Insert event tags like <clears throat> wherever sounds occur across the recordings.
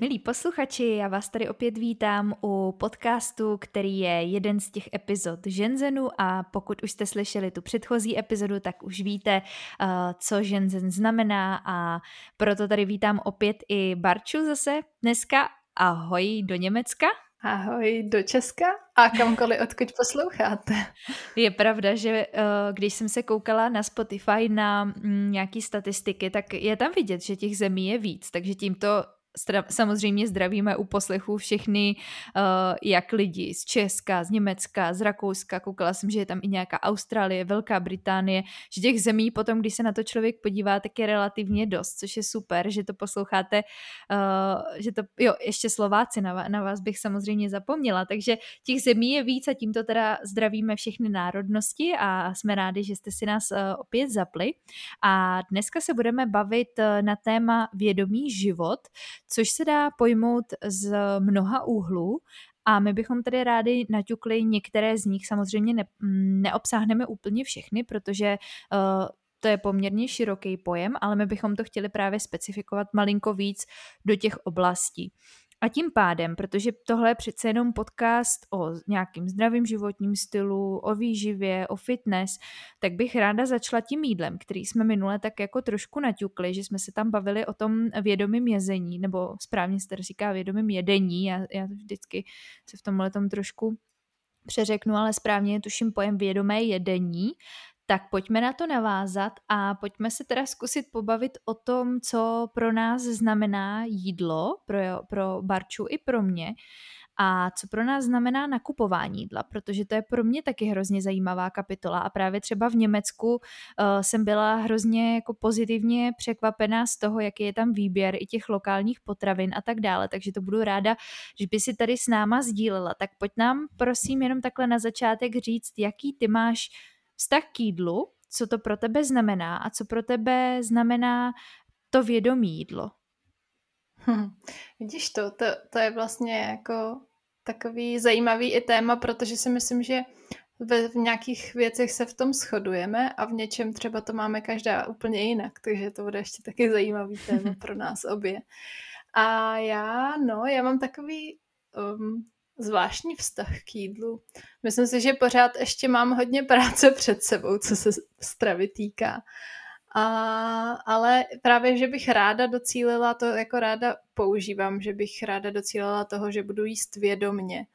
Milí posluchači, já vás tady opět vítám u podcastu, který je jeden z těch epizod Ženzenu a pokud už jste slyšeli tu předchozí epizodu, tak už víte, uh, co Ženzen znamená a proto tady vítám opět i Barču zase dneska. Ahoj do Německa. Ahoj do Česka a kamkoliv, odkud posloucháte. <laughs> Je pravda, že uh, když jsem se koukala na Spotify na mm, nějaký statistiky, tak je tam vidět, že těch zemí je víc, takže tímto samozřejmě zdravíme u poslechu všechny, uh, jak lidi z Česka, z Německa, z Rakouska, koukala jsem, že je tam i nějaká Austrálie, Velká Británie, že těch zemí potom, když se na to člověk podívá, tak je relativně dost, což je super, že to posloucháte, uh, že to, jo, ještě Slováci, na, na vás bych samozřejmě zapomněla, takže těch zemí je víc a tímto teda zdravíme všechny národnosti a jsme rádi, že jste si nás uh, opět zapli. A dneska se budeme bavit na téma vědomý život, což se dá pojmout z mnoha úhlů a my bychom tady rádi naťukli některé z nich. Samozřejmě ne, mm, neobsáhneme úplně všechny, protože uh, to je poměrně široký pojem, ale my bychom to chtěli právě specifikovat malinko víc do těch oblastí. A tím pádem, protože tohle je přece jenom podcast o nějakým zdravým životním stylu, o výživě, o fitness, tak bych ráda začala tím jídlem, který jsme minule tak jako trošku naťukli, že jsme se tam bavili o tom vědomém jezení, nebo správně se říká vědomém jedení, já, já vždycky se v tomhle tom trošku přeřeknu, ale správně tuším pojem vědomé jedení, tak pojďme na to navázat a pojďme se teda zkusit pobavit o tom, co pro nás znamená jídlo, pro, pro Barču i pro mě, a co pro nás znamená nakupování jídla, protože to je pro mě taky hrozně zajímavá kapitola a právě třeba v Německu uh, jsem byla hrozně jako pozitivně překvapená z toho, jaký je tam výběr i těch lokálních potravin a tak dále, takže to budu ráda, že by si tady s náma sdílela. Tak pojď nám prosím jenom takhle na začátek říct, jaký ty máš vztah k jídlu, co to pro tebe znamená a co pro tebe znamená to vědomí jídlo. Hm, vidíš to, to, to je vlastně jako takový zajímavý i téma, protože si myslím, že ve, v nějakých věcech se v tom shodujeme a v něčem třeba to máme každá úplně jinak, takže to bude ještě taky zajímavý téma <laughs> pro nás obě. A já, no, já mám takový um, zvláštní vztah k jídlu. Myslím si, že pořád ještě mám hodně práce před sebou, co se stravy týká. A, ale právě, že bych ráda docílila, to jako ráda používám, že bych ráda docílila toho, že budu jíst vědomně.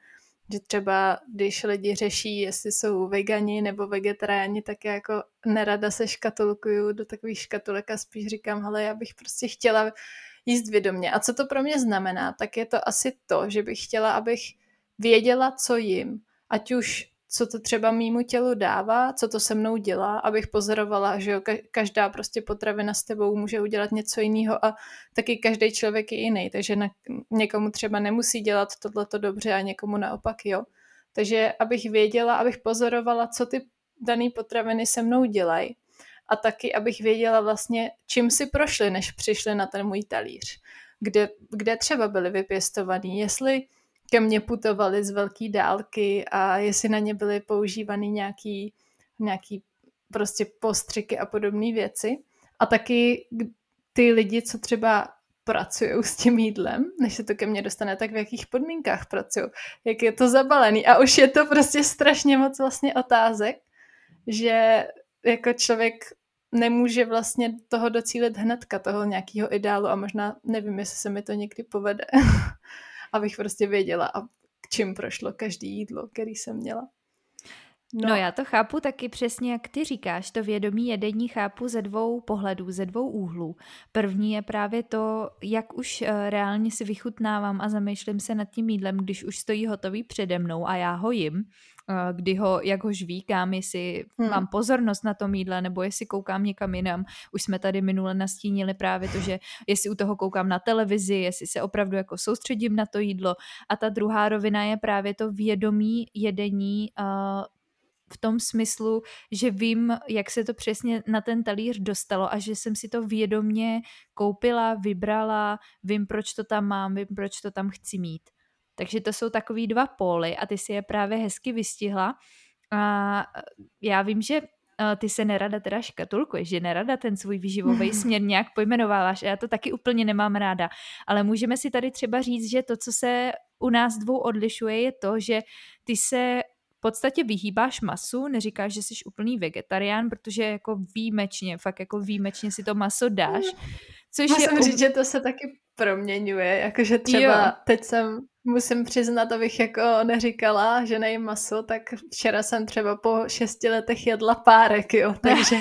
Že třeba, když lidi řeší, jestli jsou vegani nebo vegetariáni, tak já jako nerada se škatulkuju do takových škatulek a spíš říkám, hele, já bych prostě chtěla jíst vědomně. A co to pro mě znamená? Tak je to asi to, že bych chtěla, abych věděla, co jim. Ať už co to třeba mýmu tělu dává, co to se mnou dělá, abych pozorovala, že jo, každá prostě potravina s tebou může udělat něco jiného a taky každý člověk je jiný, takže na, někomu třeba nemusí dělat tohleto dobře a někomu naopak jo. Takže abych věděla, abych pozorovala, co ty dané potraviny se mnou dělají a taky, abych věděla vlastně, čím si prošly, než přišly na ten můj talíř. Kde, kde třeba byly vypěstovaný, jestli ke mně putovali z velké dálky a jestli na ně byly používány nějaký, nějaký prostě postřiky a podobné věci. A taky ty lidi, co třeba pracují s tím jídlem, než se to ke mně dostane, tak v jakých podmínkách pracují, jak je to zabalený. A už je to prostě strašně moc vlastně otázek, že jako člověk nemůže vlastně toho docílit hnedka, toho nějakého ideálu a možná nevím, jestli se mi to někdy povede. <laughs> abych prostě věděla, a k čím prošlo každý jídlo, který jsem měla. No. no já to chápu taky přesně, jak ty říkáš, to vědomí jedení chápu ze dvou pohledů, ze dvou úhlů. První je právě to, jak už eh, reálně si vychutnávám a zamýšlím se nad tím jídlem, když už stojí hotový přede mnou a já ho jim, kdy ho, jak ho žvíkám, jestli hmm. mám pozornost na tom jídle, nebo jestli koukám někam jinam. Už jsme tady minule nastínili právě to, že jestli u toho koukám na televizi, jestli se opravdu jako soustředím na to jídlo. A ta druhá rovina je právě to vědomí jedení uh, v tom smyslu, že vím, jak se to přesně na ten talíř dostalo a že jsem si to vědomně koupila, vybrala, vím, proč to tam mám, vím, proč to tam chci mít. Takže to jsou takový dva póly a ty si je právě hezky vystihla. A já vím, že ty se nerada teda škatulkuješ, že nerada ten svůj výživový <laughs> směr nějak pojmenováváš a já to taky úplně nemám ráda, ale můžeme si tady třeba říct, že to, co se u nás dvou odlišuje, je to, že ty se v podstatě vyhýbáš masu, neříkáš, že jsi úplný vegetarián, protože jako výjimečně, fakt jako výjimečně si to maso dáš. Což Musím je... říct, že to se taky proměňuje, jakože třeba jo. teď jsem, musím přiznat, abych jako neříkala, že nejím maso, tak včera jsem třeba po šesti letech jedla párek, jo, <laughs> takže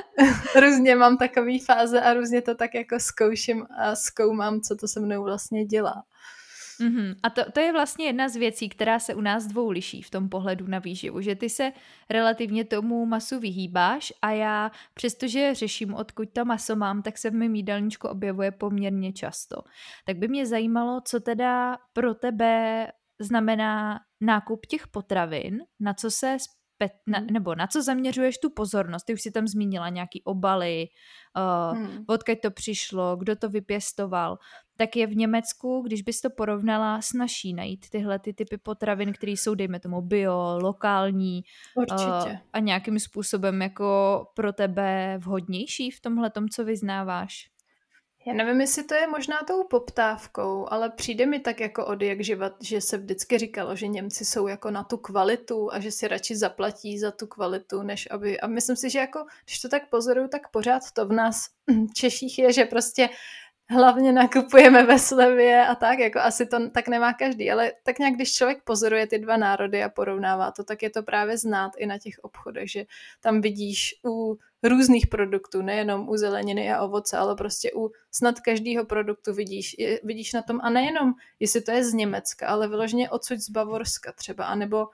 <laughs> různě mám takový fáze a různě to tak jako zkouším a zkoumám, co to se mnou vlastně dělá. Mm-hmm. A to, to je vlastně jedna z věcí, která se u nás dvou liší v tom pohledu na výživu, že ty se relativně tomu masu vyhýbáš a já, přestože řeším, odkud to maso mám, tak se v mém jídelníčku objevuje poměrně často. Tak by mě zajímalo, co teda pro tebe znamená nákup těch potravin, na co se spe, na, mhm. nebo na co zaměřuješ tu pozornost? Ty už si tam zmínila nějaký obaly, uh, hmm. odkud to přišlo, kdo to vypěstoval tak je v Německu, když bys to porovnala, snaží najít tyhle ty typy potravin, které jsou, dejme tomu, bio, lokální Uh, a nějakým způsobem jako pro tebe vhodnější v tomhle tom, co vyznáváš. Já nevím, jestli to je možná tou poptávkou, ale přijde mi tak jako od jak živat, že se vždycky říkalo, že Němci jsou jako na tu kvalitu a že si radši zaplatí za tu kvalitu, než aby... A myslím si, že jako, když to tak pozoruju, tak pořád to v nás <clears throat> Češích je, že prostě hlavně nakupujeme ve slevě a tak, jako asi to tak nemá každý, ale tak nějak, když člověk pozoruje ty dva národy a porovnává to, tak je to právě znát i na těch obchodech, že tam vidíš u různých produktů, nejenom u zeleniny a ovoce, ale prostě u snad každého produktu vidíš, je, vidíš na tom a nejenom, jestli to je z Německa, ale vyloženě odsud z Bavorska třeba, anebo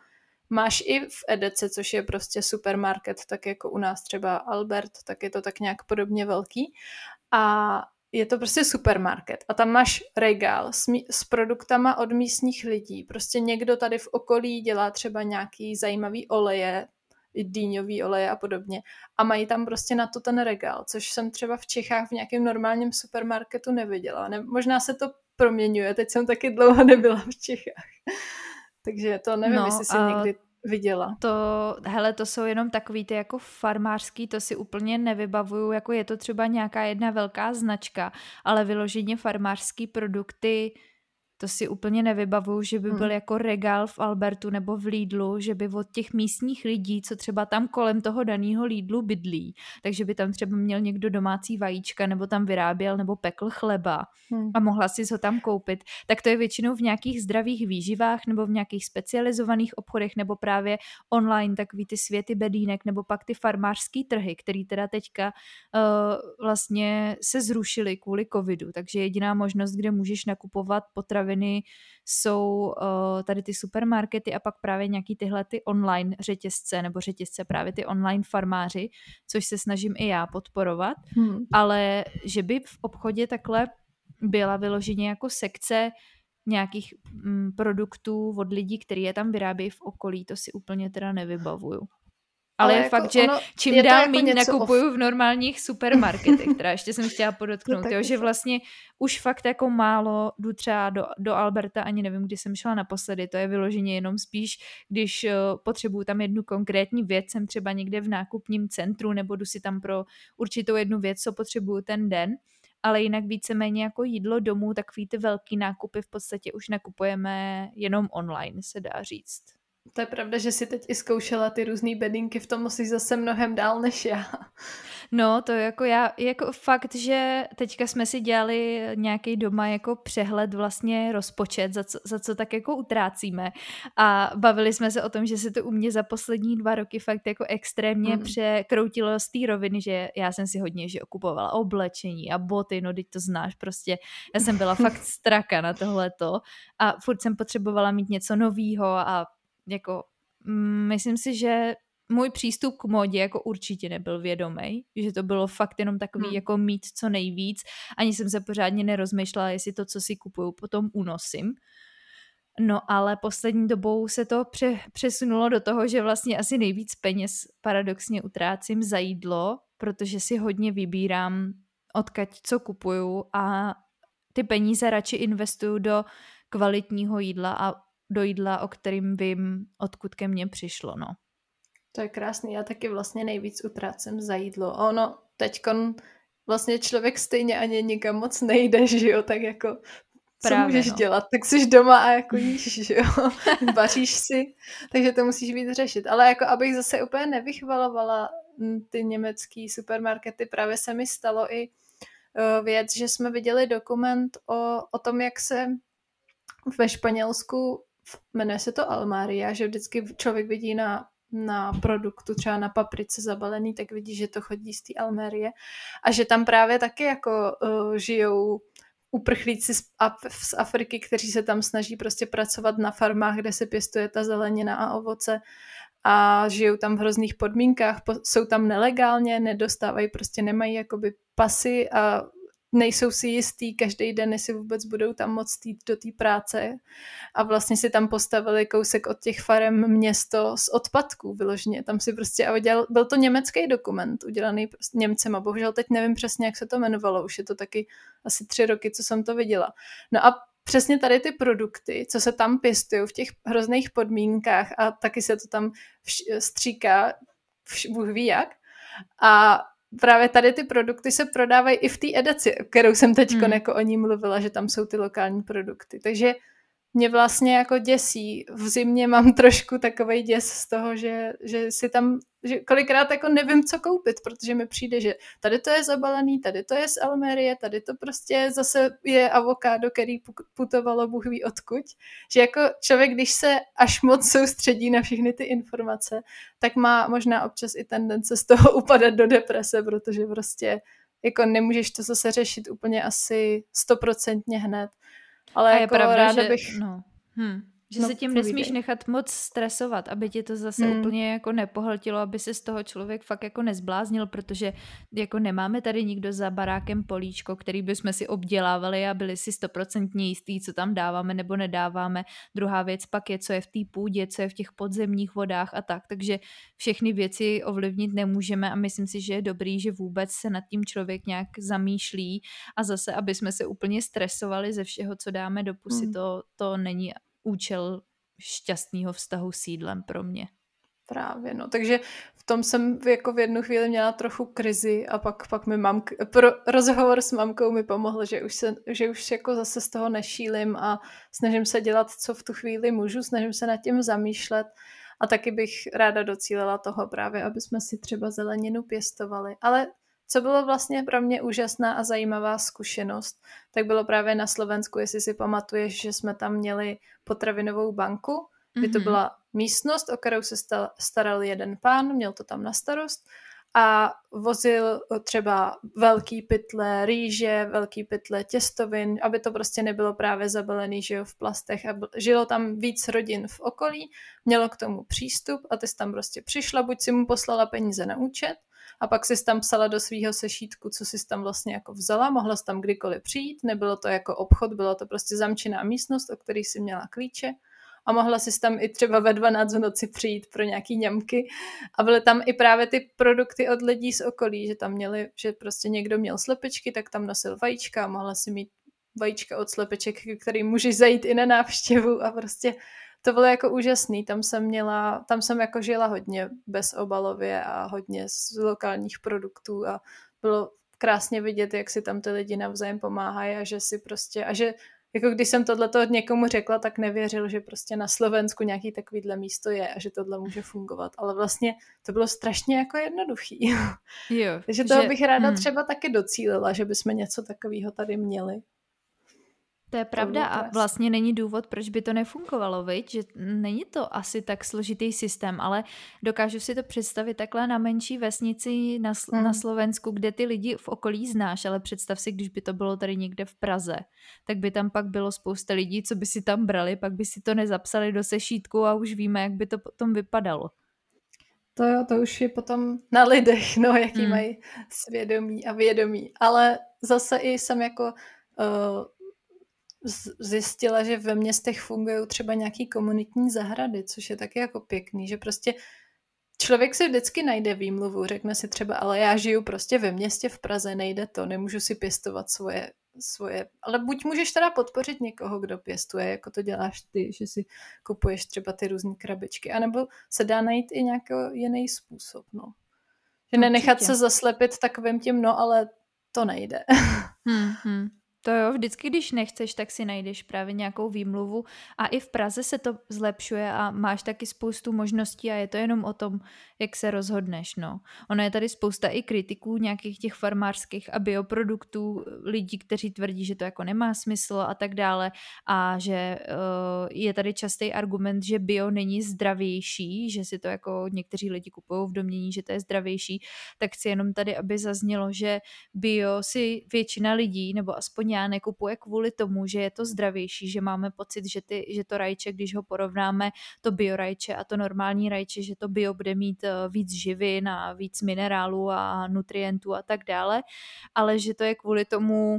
máš i v Edece, což je prostě supermarket, tak jako u nás třeba Albert, tak je to tak nějak podobně velký. A je to prostě supermarket a tam máš regál s, s produktama od místních lidí. Prostě někdo tady v okolí dělá třeba nějaký zajímavý oleje, dýňový oleje a podobně. A mají tam prostě na to ten regál, což jsem třeba v Čechách v nějakém normálním supermarketu neviděla. Ne, možná se to proměňuje, teď jsem taky dlouho nebyla v Čechách. <laughs> Takže to nevím, no, jestli si a... někdy viděla. To, hele, to jsou jenom takový ty jako farmářský, to si úplně nevybavuju, jako je to třeba nějaká jedna velká značka, ale vyloženě farmářský produkty to si úplně nevybavuju, že by hmm. byl hmm. jako regál v Albertu nebo v Lidlu, že by od těch místních lidí, co třeba tam kolem toho daného Lidlu bydlí, takže by tam třeba měl někdo domácí vajíčka nebo tam vyráběl nebo pekl chleba hmm. a mohla si ho tam koupit, tak to je většinou v nějakých zdravých výživách nebo v nějakých specializovaných obchodech nebo právě online takový ty světy bedínek nebo pak ty farmářský trhy, který teda teďka uh, vlastně se zrušily kvůli covidu, takže jediná možnost, kde můžeš nakupovat potraviny potraviny jsou uh, tady ty supermarkety a pak právě nějaký tyhle ty online řetězce nebo řetězce právě ty online farmáři, což se snažím i já podporovat, hmm. ale že by v obchodě takhle byla vyloženě jako sekce nějakých mm, produktů od lidí, který je tam vyrábějí v okolí, to si úplně teda nevybavuju. Ale, ale je jako fakt, že čím dál jako méně nakupuju v normálních supermarketech, teda ještě jsem chtěla <laughs> podotknout, jo, že vlastně už fakt jako málo jdu třeba do, do Alberta, ani nevím, kdy jsem šla naposledy, to je vyloženě jenom spíš, když uh, potřebuju tam jednu konkrétní věc, jsem třeba někde v nákupním centru, nebo jdu si tam pro určitou jednu věc, co potřebuju ten den, ale jinak víceméně jako jídlo domů, takový ty velký nákupy v podstatě už nakupujeme jenom online, se dá říct. To je pravda, že si teď i zkoušela ty různé bedinky, v tom musíš zase mnohem dál než já. No, to jako já, jako fakt, že teďka jsme si dělali nějaký doma jako přehled vlastně rozpočet, za co, za co tak jako utrácíme a bavili jsme se o tom, že se to u mě za poslední dva roky fakt jako extrémně mm. překroutilo z té roviny, že já jsem si hodně že okupovala oblečení a boty, no teď to znáš prostě, já jsem byla fakt <laughs> straka na tohleto a furt jsem potřebovala mít něco novýho a jako mm, myslím si, že můj přístup k modě jako určitě nebyl vědomý, že to bylo fakt jenom takový hmm. jako mít co nejvíc, ani jsem se pořádně nerozmýšlela, jestli to, co si kupuju, potom unosím. No ale poslední dobou se to pře- přesunulo do toho, že vlastně asi nejvíc peněz paradoxně utrácím za jídlo, protože si hodně vybírám odkaď co kupuju a ty peníze radši investuju do kvalitního jídla a do jídla, o kterým vím, odkud ke mně přišlo, no. To je krásný. Já taky vlastně nejvíc utrácím za jídlo. Ono teďkon vlastně člověk stejně ani nikam moc nejde, <laughs> že jo, tak jako co Právě, můžeš no. dělat? Tak jsi doma a jako <laughs> jíš, že jo, <laughs> vaříš si, takže to musíš víc řešit. Ale jako abych zase úplně nevychvalovala ty německý supermarkety, právě se mi stalo i uh, věc, že jsme viděli dokument o, o tom, jak se ve Španělsku, jmenuje se to Almaria, že vždycky člověk vidí na na produktu, třeba na paprice zabalený, tak vidí, že to chodí z té Almerie a že tam právě taky jako uh, žijou uprchlíci z, Af- z Afriky, kteří se tam snaží prostě pracovat na farmách, kde se pěstuje ta zelenina a ovoce. A žijou tam v hrozných podmínkách, po, jsou tam nelegálně, nedostávají, prostě nemají jakoby pasy a nejsou si jistý každý den, jestli vůbec budou tam moc jít do té práce a vlastně si tam postavili kousek od těch farem město z odpadků vyloženě. Tam si prostě a udělal, byl to německý dokument udělaný prostě Němcema, bohužel teď nevím přesně, jak se to jmenovalo, už je to taky asi tři roky, co jsem to viděla. No a přesně tady ty produkty, co se tam pěstují v těch hrozných podmínkách a taky se to tam vš- stříká, vš- Bůh ví jak. A právě tady ty produkty se prodávají i v té edici, kterou jsem teď hmm. jako o ní mluvila, že tam jsou ty lokální produkty. Takže mě vlastně jako děsí. V zimě mám <laughs> trošku takový děs z toho, že, že si tam, že kolikrát jako nevím, co koupit, protože mi přijde, že tady to je zabalený, tady to je z Almerie, tady to prostě zase je avokádo, který putovalo Bůh ví odkud. Že jako člověk, když se až moc soustředí na všechny ty informace, tak má možná občas i tendence z toho <laughs> upadat do deprese, protože prostě jako nemůžeš to zase řešit úplně asi stoprocentně hned. Ale a je jako pravda, ráda že, bych... No. Hm. Že no, se tím nesmíš nechat moc stresovat, aby ti to zase hmm. úplně jako nepohltilo, aby se z toho člověk fakt jako nezbláznil, protože jako nemáme tady nikdo za barákem políčko, který bychom si obdělávali a byli si stoprocentně jistý, co tam dáváme nebo nedáváme. Druhá věc pak je, co je v té půdě, co je v těch podzemních vodách a tak. Takže všechny věci ovlivnit nemůžeme a myslím si, že je dobrý, že vůbec se nad tím člověk nějak zamýšlí a zase, aby jsme se úplně stresovali ze všeho, co dáme do pusy, hmm. to, to není účel šťastného vztahu s jídlem pro mě. Právě, no. Takže v tom jsem jako v jednu chvíli měla trochu krizi a pak, pak mi mamk, pro, rozhovor s mamkou mi pomohl, že už, se, že už jako zase z toho nešílim a snažím se dělat, co v tu chvíli můžu, snažím se nad tím zamýšlet a taky bych ráda docílila toho právě, aby jsme si třeba zeleninu pěstovali. Ale co bylo vlastně pro mě úžasná a zajímavá zkušenost, tak bylo právě na Slovensku, jestli si pamatuješ, že jsme tam měli potravinovou banku, kdy to mhm. byla místnost, o kterou se staral jeden pán, měl to tam na starost a vozil třeba velký pytle rýže, velký pytle těstovin, aby to prostě nebylo právě zabalený že jo, v plastech. A žilo tam víc rodin v okolí, mělo k tomu přístup a ty jsi tam prostě přišla, buď si mu poslala peníze na účet, a pak si tam psala do svého sešítku, co si tam vlastně jako vzala, mohla jsi tam kdykoliv přijít, nebylo to jako obchod, bylo to prostě zamčená místnost, o který si měla klíče. A mohla si tam i třeba ve 12 v noci přijít pro nějaký ňamky. A byly tam i právě ty produkty od lidí z okolí, že tam měli, že prostě někdo měl slepičky, tak tam nosil vajíčka a mohla si mít vajíčka od slepeček, který můžeš zajít i na návštěvu a prostě to bylo jako úžasný, tam jsem měla, tam jsem jako žila hodně bez obalově a hodně z lokálních produktů a bylo krásně vidět, jak si tam ty lidi navzájem pomáhají a že si prostě, a že jako když jsem tohle někomu řekla, tak nevěřil, že prostě na Slovensku nějaký takovýhle místo je a že tohle může fungovat. Ale vlastně to bylo strašně jako jednoduchý. Jo, <laughs> Takže toho že, bych ráda hmm. třeba taky docílila, že bychom něco takového tady měli. To je pravda a vlastně není důvod, proč by to nefungovalo, viď? že není to asi tak složitý systém, ale dokážu si to představit takhle na menší vesnici na, hmm. na Slovensku, kde ty lidi v okolí znáš, ale představ si, když by to bylo tady někde v Praze, tak by tam pak bylo spousta lidí, co by si tam brali, pak by si to nezapsali do sešítku a už víme, jak by to potom vypadalo. To jo, to už je potom na lidech, no, jaký hmm. mají svědomí a vědomí. Ale zase i jsem jako uh, zjistila, že ve městech fungují třeba nějaký komunitní zahrady, což je taky jako pěkný, že prostě člověk si vždycky najde výmluvu, řekne si třeba, ale já žiju prostě ve městě v Praze, nejde to, nemůžu si pěstovat svoje svoje, ale buď můžeš teda podpořit někoho, kdo pěstuje, jako to děláš ty, že si kupuješ třeba ty různé krabičky, anebo se dá najít i nějaký jiný způsob, no. Že nenechat se zaslepit takovým tím, no ale to nejde. <laughs> Hmm, hmm. To jo, vždycky, když nechceš, tak si najdeš právě nějakou výmluvu. A i v Praze se to zlepšuje a máš taky spoustu možností a je to jenom o tom, jak se rozhodneš, no. Ono je tady spousta i kritiků nějakých těch farmářských a bioproduktů, lidí, kteří tvrdí, že to jako nemá smysl a tak dále. A že uh, je tady častý argument, že bio není zdravější, že si to jako někteří lidi kupují v domění, že to je zdravější, tak chci jenom tady, aby zaznělo, že bio si většina lidí, nebo aspoň já nekupuje kvůli tomu, že je to zdravější, že máme pocit, že, ty, že to rajče, když ho porovnáme, to bio rajče a to normální rajče, že to bio bude mít eh, víc živin a víc minerálů a nutrientů a tak dále, ale že to je kvůli tomu,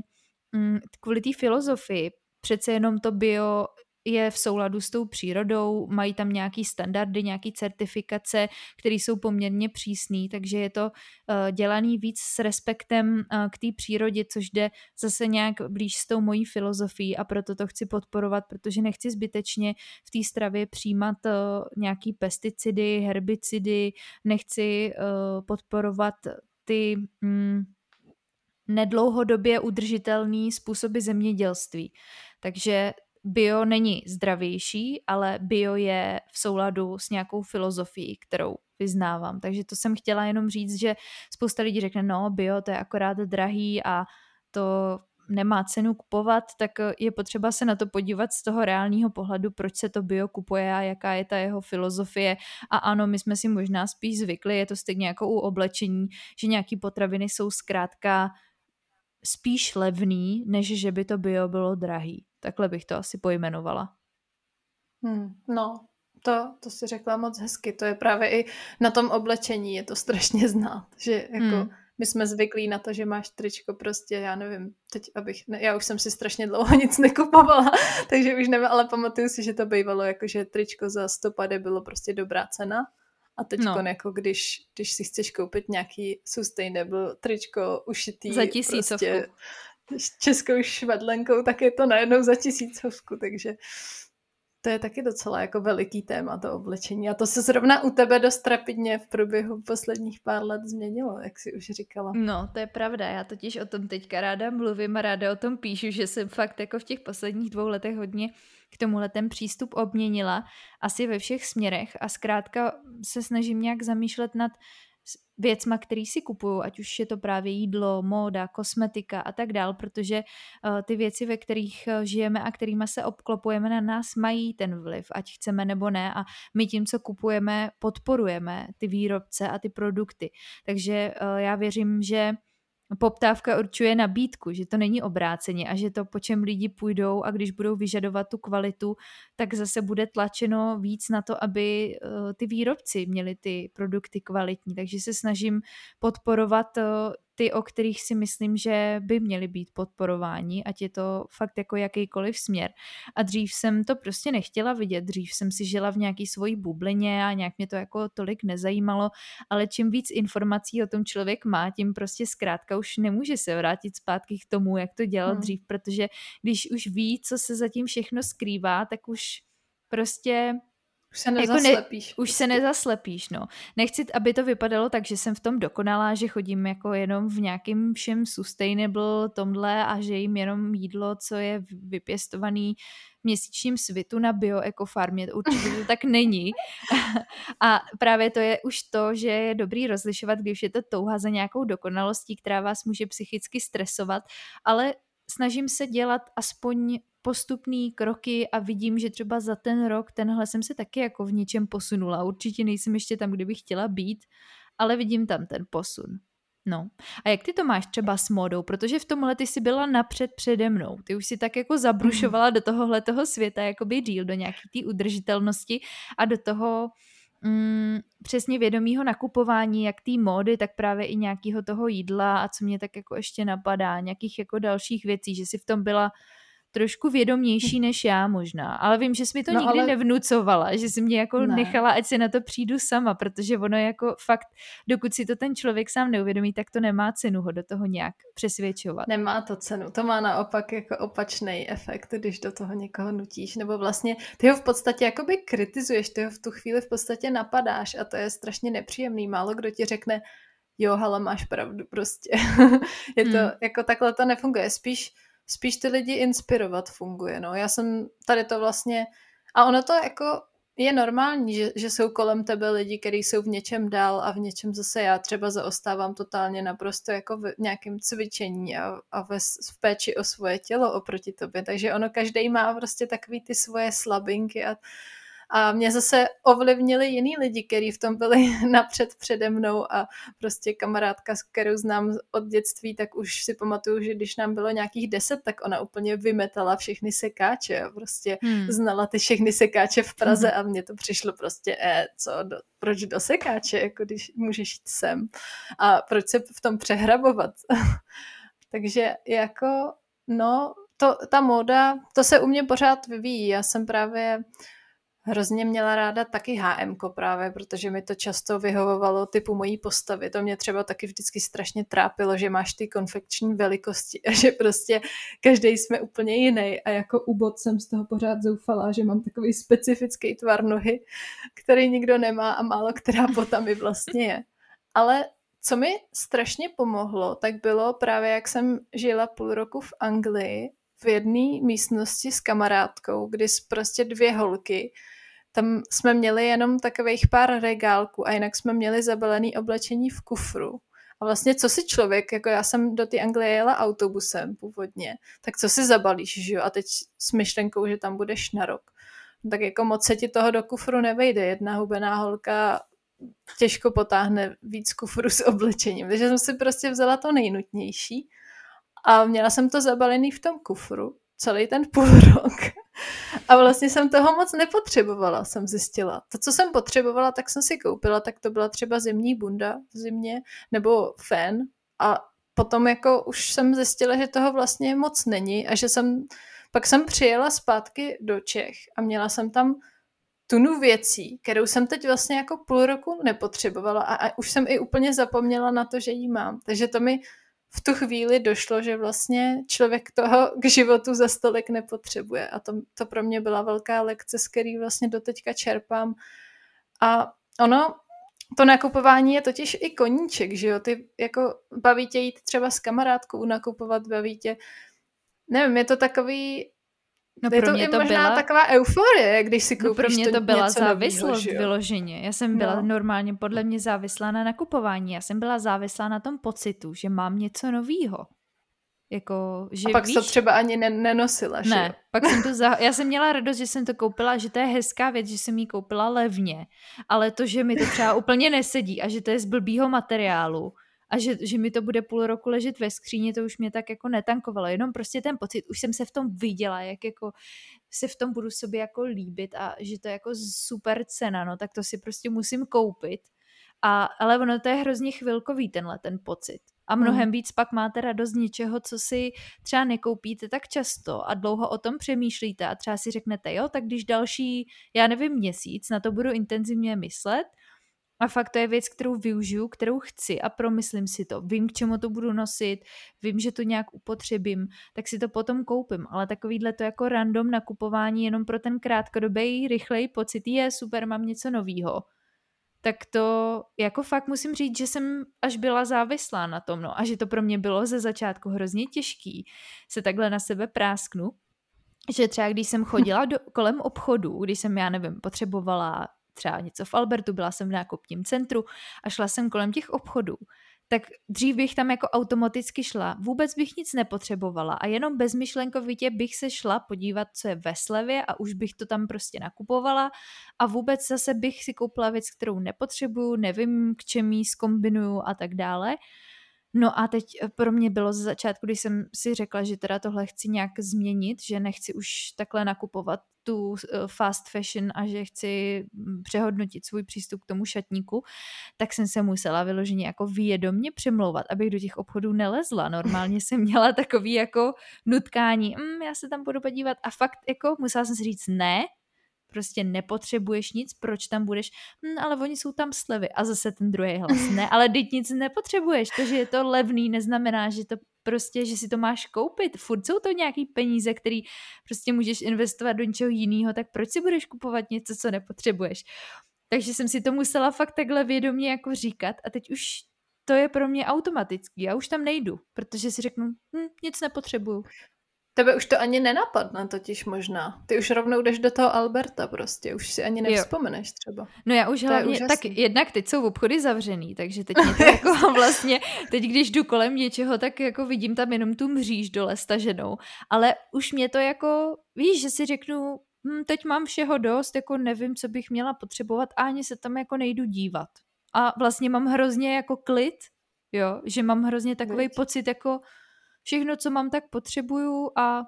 mm, kvůli té filozofii, přece jenom to bio je v souladu s tou přírodou, mají tam nějaký standardy, nějaký certifikace, které jsou poměrně přísné, takže je to uh, dělaný víc s respektem uh, k té přírodě, což jde zase nějak blíž s tou mojí filozofií a proto to chci podporovat, protože nechci zbytečně v té stravě přijímat uh, nějaký pesticidy, herbicidy, nechci podporovat ty mm, nedlouhodobě udržitelný způsoby zemědělství. Takže bio není zdravější, ale bio je v souladu s nějakou filozofií, kterou vyznávám. Takže to jsem chtěla jenom říct, že spousta lidí řekne, no bio to je akorát drahý a to nemá cenu kupovat, tak je potřeba se na to podívat z toho reálního pohledu, proč se to bio kupuje a jaká je ta jeho filozofie. A ano, my jsme si možná spíš zvykli, je to stejně jako u oblečení, že nějaký potraviny jsou zkrátka spíš levný, než že by to bio bylo drahý. Takhle bych to asi pojmenovala. Hmm, no, to, to si řekla moc hezky. To je právě i na tom oblečení, je to strašně znát, že jako hmm. my jsme zvyklí na to, že máš tričko prostě, já nevím, teď abych, ne, já už jsem si strašně dlouho <laughs> nic nekupovala, <laughs> takže už nevím, ale pamatuju si, že to bývalo jako, že tričko za 100 bylo prostě dobrá cena a teď no. jako když, když si chceš koupit nějaký sustainable tričko ušitý za tisícovku. Prostě, s českou švadlenkou, tak je to najednou za tisícovku, takže to je taky docela jako veliký téma, to oblečení. A to se zrovna u tebe dost rapidně v průběhu posledních pár let změnilo, jak si už říkala. No, to je pravda. Já totiž o tom teďka ráda mluvím a ráda o tom píšu, že jsem fakt jako v těch posledních dvou letech hodně k tomuhle ten přístup obměnila asi ve všech směrech a zkrátka se snažím nějak zamýšlet nad věcma, který si kupuju, ať už je to právě jídlo, móda, kosmetika a tak dál, protože uh, ty věci, ve kterých uh, žijeme a kterými se obklopujeme na nás, mají ten vliv, ať chceme nebo ne a my tím, co kupujeme, podporujeme ty výrobce a ty produkty. Takže uh, já věřím, že poptávka určuje nabídku, že to není obráceně a že to, po čem lidi půjdou a když budou vyžadovat tu kvalitu, tak zase bude tlačeno víc na to, aby eh, ty výrobci měli ty produkty kvalitní. Takže se snažím podporovat eh, ty, o kterých si myslím, že by měly být podporováni, ať je to fakt jako jakýkoliv směr. A dřív jsem to prostě nechtěla vidět, dřív jsem si žila v nějaký svojí bublině a nějak mě to jako tolik nezajímalo, ale čím víc informací o tom člověk má, tím prostě zkrátka už nemůže se vrátit zpátky k tomu, jak to dělal hmm. dřív, protože když už ví, co se zatím všechno skrývá, tak už prostě už se nezaslepíš. Jako ne, už se nezaslepíš, no. Nechci, aby to vypadalo tak, že jsem v tom dokonalá, že chodím jako jenom v nějakým všem sustainable tomhle a že jim jenom jídlo, co je vypěstovaný měsíčním svitu na bioekofarmě. Určitě to tak není. <laughs> A právě to je už to, že je dobrý rozlišovat, když je to touha za nějakou dokonalostí, která vás může psychicky stresovat, ale snažím se dělat aspoň postupný kroky a vidím, že třeba za ten rok tenhle jsem se taky jako v něčem posunula. Určitě nejsem ještě tam, kde bych chtěla být, ale vidím tam ten posun. No. A jak ty to máš třeba s modou? Protože v tomhle ty jsi byla napřed přede mnou. Ty už si tak jako zabrušovala do tohohle toho světa jakoby díl, do nějaký té udržitelnosti a do toho mm, přesně vědomího nakupování, jak té módy, tak právě i nějakého toho jídla a co mě tak jako ještě napadá, nějakých jako dalších věcí, že si v tom byla trošku vědomější než já možná, ale vím, že jsi mi to no, nikdy ale... nevnucovala, že jsi mě jako ne. nechala, ať si na to přijdu sama, protože ono jako fakt, dokud si to ten člověk sám neuvědomí, tak to nemá cenu ho do toho nějak přesvědčovat. Nemá to cenu, to má naopak jako opačný efekt, když do toho někoho nutíš, nebo vlastně ty ho v podstatě jakoby kritizuješ, ty ho v tu chvíli v podstatě napadáš a to je strašně nepříjemný. Málo kdo ti řekne, jo, ale máš pravdu prostě. <laughs> je to, hmm. jako takhle to nefunguje. Spíš, spíš ty lidi inspirovat funguje, no. Já jsem tady to vlastně, a ono to jako je normální, že, že jsou kolem tebe lidi, kteří jsou v něčem dál a v něčem zase já třeba zaostávám totálně naprosto jako v nějakém cvičení a, a ve, v péči o svoje tělo oproti tobě. Takže ono každý má prostě takový ty svoje slabinky a a mě zase ovlivnili jiný lidi, kteří v tom byli <laughs> napřed přede mnou a prostě kamarádka, s kterou znám od dětství, tak už si pamatuju, že když nám bylo nějakých deset, tak ona úplně vymetala všechny sekáče a prostě hmm. znala ty všechny sekáče v Praze hmm. a mně to přišlo prostě, e, co, do, proč do sekáče, jako když můžeš jít sem a proč se v tom přehrabovat. <laughs> Takže jako, no, to, ta móda, to se u mě pořád vyvíjí. Já jsem právě hrozně měla ráda taky HM právě, protože mi to často vyhovovalo typu mojí postavy. To mě třeba taky vždycky strašně trápilo, že máš ty konfekční velikosti a že prostě každý jsme úplně jiný a jako úbod jsem z toho pořád zoufala, že mám takový specifický tvar nohy, který nikdo nemá a málo která bota mi vlastně je. Ale co mi strašně pomohlo, tak bylo právě, jak jsem žila půl roku v Anglii, v jedné místnosti s kamarádkou, kdy prostě dvě holky tam jsme měli jenom takových pár regálků a jinak jsme měli zabalený oblečení v kufru. A vlastně co si člověk, jako já jsem do té Anglie jela autobusem původně, tak co si zabalíš, že jo? A teď s myšlenkou, že tam budeš na rok. Tak jako moc se ti toho do kufru nevejde. Jedna hubená holka těžko potáhne víc kufru s oblečením. Takže jsem si prostě vzala to nejnutnější a měla jsem to zabalený v tom kufru celý ten půl rok. A vlastně jsem toho moc nepotřebovala, jsem zjistila. To, co jsem potřebovala, tak jsem si koupila, tak to byla třeba zimní bunda v zimě, nebo fén. A potom jako už jsem zjistila, že toho vlastně moc není a že jsem, pak jsem přijela zpátky do Čech a měla jsem tam tunu věcí, kterou jsem teď vlastně jako půl roku nepotřebovala a, a už jsem i úplně zapomněla na to, že ji mám. Takže to mi v tu chvíli došlo, že vlastně člověk toho k životu za stolik nepotřebuje. A to, to pro mě byla velká lekce, z který vlastně doteďka čerpám. A ono, to nakupování je totiž i koníček, že jo? Ty jako baví tě jít třeba s kamarádkou nakupovat, baví tě, nevím, je to takový No pro je to mě to možná byla taková euforie, když si koupíš no pro mě to, to byla závislost novýho, vyloženě. Já jsem byla no. normálně podle mě závislá na nakupování. Já jsem byla závislá na tom pocitu, že mám něco novýho. Jako, že a pak víš, to třeba ani ne- nenosila, že Ne, pak jsem to za... já jsem měla radost, že jsem to koupila, že to je hezká věc, že jsem ji koupila levně, ale to, že mi to třeba úplně nesedí a že to je z blbýho materiálu, a že, že mi to bude půl roku ležet ve skříni, to už mě tak jako netankovalo, jenom prostě ten pocit, už jsem se v tom viděla, jak jako se v tom budu sobě jako líbit a že to je jako super cena, no tak to si prostě musím koupit. A, ale ono to je hrozně chvilkový tenhle ten pocit. A hmm. mnohem hmm. víc pak máte radost z něčeho, co si třeba nekoupíte tak často a dlouho o tom přemýšlíte a třeba si řeknete, jo, tak když další, já nevím, měsíc na to budu intenzivně myslet, a fakt to je věc, kterou využiju, kterou chci a promyslím si to. Vím, k čemu to budu nosit, vím, že to nějak upotřebím, tak si to potom koupím. Ale takovýhle to jako random nakupování jenom pro ten krátkodobý, rychlej pocit, je super, mám něco novýho. Tak to jako fakt musím říct, že jsem až byla závislá na tom, no a že to pro mě bylo ze začátku hrozně těžký se takhle na sebe prásknu, že třeba když jsem chodila do, kolem obchodu, když jsem, já nevím, potřebovala třeba něco v Albertu, byla jsem v nákupním centru a šla jsem kolem těch obchodů, tak dřív bych tam jako automaticky šla. Vůbec bych nic nepotřebovala a jenom bezmyšlenkovitě bych se šla podívat, co je ve slevě a už bych to tam prostě nakupovala a vůbec zase bych si koupila věc, kterou nepotřebuju, nevím, k čemu ji zkombinuju a tak dále. No a teď eh, pro mě bylo ze začátku, když jsem si řekla, že teda tohle chci nějak změnit, že nechci už takhle nakupovat tu eh, fast fashion a že chci mm, přehodnotit svůj přístup k tomu šatníku, tak jsem se musela vyloženě jako vědomně přemlouvat, abych do těch obchodů nelezla. Normálně jsem měla takový jako nutkání, mm, já se tam budu podívat a fakt jako musela jsem si říct ne, prostě nepotřebuješ nic, proč tam budeš, hm, ale oni jsou tam slevy. A zase ten druhý hlas, ne, <laughs> ale teď nic nepotřebuješ, to, že je to levný, neznamená, že to prostě, že si to máš koupit. Furt jsou to nějaký peníze, který prostě můžeš investovat do něčeho jiného, tak proč si budeš kupovat něco, co nepotřebuješ? Takže jsem si to musela fakt takhle vědomě jako říkat a teď už to je pro mě automatický. Já už tam nejdu, protože si řeknu, hm, nic nepotřebuju. Tebe už to ani nenapadne totiž možná. Ty už rovnou jdeš do toho Alberta prostě, už si ani nevzpomeneš třeba. No já už to hlavně, tak jednak teď jsou obchody zavřený, takže teď <laughs> mě to jako <laughs> vlastně, teď když jdu kolem něčeho, tak jako vidím tam jenom tu mříž dole staženou, ale už mě to jako, víš, že si řeknu, hm, teď mám všeho dost, jako nevím, co bych měla potřebovat a ani se tam jako nejdu dívat. A vlastně mám hrozně jako klid, jo, že mám hrozně takový pocit jako, všechno, co mám, tak potřebuju a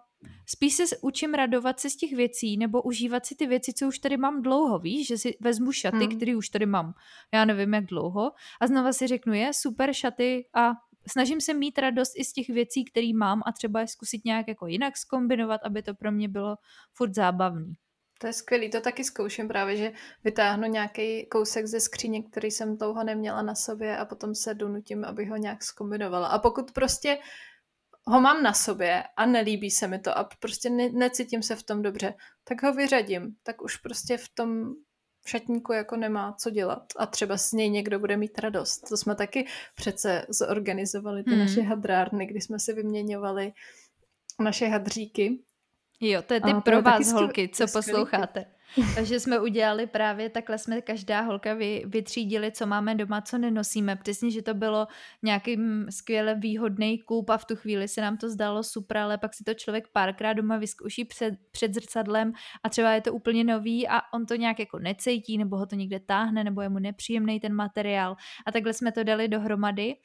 spíš se učím radovat se z těch věcí nebo užívat si ty věci, co už tady mám dlouho, víš, že si vezmu šaty, hmm. které už tady mám, já nevím jak dlouho a znova si řeknu, je super šaty a snažím se mít radost i z těch věcí, které mám a třeba je zkusit nějak jako jinak skombinovat, aby to pro mě bylo furt zábavný. To je skvělý, to taky zkouším právě, že vytáhnu nějaký kousek ze skříně, který jsem dlouho neměla na sobě a potom se donutím, abych ho nějak skombinovala. A pokud prostě ho mám na sobě a nelíbí se mi to a prostě ne, necítím se v tom dobře, tak ho vyřadím. Tak už prostě v tom šatníku jako nemá co dělat a třeba s něj někdo bude mít radost. To jsme taky přece zorganizovali ty hmm. naše hadrárny, kdy jsme si vyměňovali naše hadříky. Jo, to je ty pro vás holky, co posloucháte. Takže jsme udělali právě takhle, jsme každá holka vy, vytřídili, co máme doma, co nenosíme. Přesně, že to bylo nějaký skvěle výhodný kůp a v tu chvíli se nám to zdalo super, ale pak si to člověk párkrát doma vyzkouší před, před zrcadlem a třeba je to úplně nový a on to nějak jako necejtí, nebo ho to někde táhne, nebo je mu nepříjemný ten materiál. A takhle jsme to dali dohromady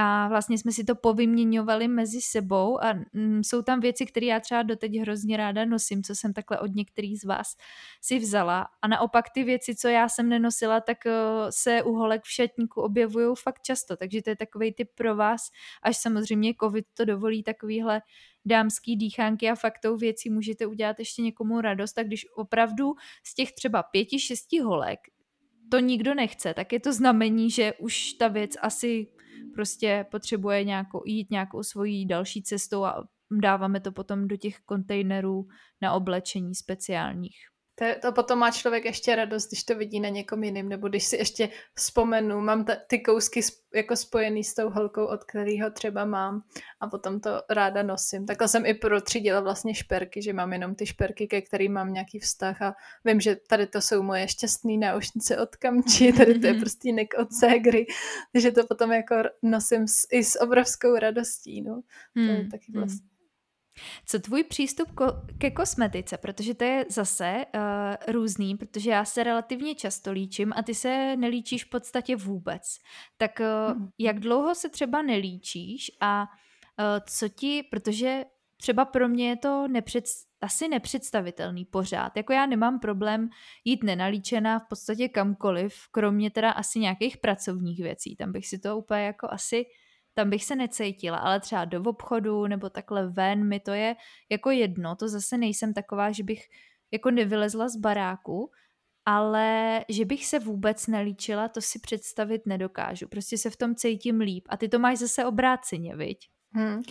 a vlastně jsme si to povyměňovali mezi sebou a mm, jsou tam věci, které já třeba doteď hrozně ráda nosím, co jsem takhle od některých z vás si vzala. A naopak ty věci, co já jsem nenosila, tak uh, se u holek v šatníku objevují fakt často, takže to je takový typ pro vás, až samozřejmě covid to dovolí takovýhle dámský dýchánky a fakt tou věcí můžete udělat ještě někomu radost, tak když opravdu z těch třeba pěti, šesti holek to nikdo nechce, tak je to znamení, že už ta věc asi prostě potřebuje nějakou, jít nějakou svojí další cestou a dáváme to potom do těch kontejnerů na oblečení speciálních. To, to potom má člověk ještě radost, když to vidí na někom jiným, nebo když si ještě vzpomenu, mám ta, ty kousky jako spojený s tou holkou, od kterého třeba mám a potom to ráda nosím. Takhle jsem i protřídila vlastně šperky, že mám jenom ty šperky, ke kterým mám nějaký vztah a vím, že tady to jsou moje šťastné náušnice od kamči, <laughs> tady to je prostě nek od Ségry, takže to potom jako nosím s, i s obrovskou radostí, no. To je hmm, taky hmm. vlastně co tvůj přístup ko- ke kosmetice, protože to je zase uh, různý, protože já se relativně často líčím a ty se nelíčíš v podstatě vůbec. Tak uh, hmm. jak dlouho se třeba nelíčíš a uh, co ti, protože třeba pro mě je to nepřed, asi nepředstavitelný pořád. Jako já nemám problém jít nenalíčená v podstatě kamkoliv, kromě teda asi nějakých pracovních věcí. Tam bych si to úplně jako asi tam bych se necítila, ale třeba do obchodu nebo takhle ven mi to je jako jedno, to zase nejsem taková, že bych jako nevylezla z baráku, ale že bych se vůbec nelíčila, to si představit nedokážu. Prostě se v tom cítím líp. A ty to máš zase obráceně, viď? Hmm.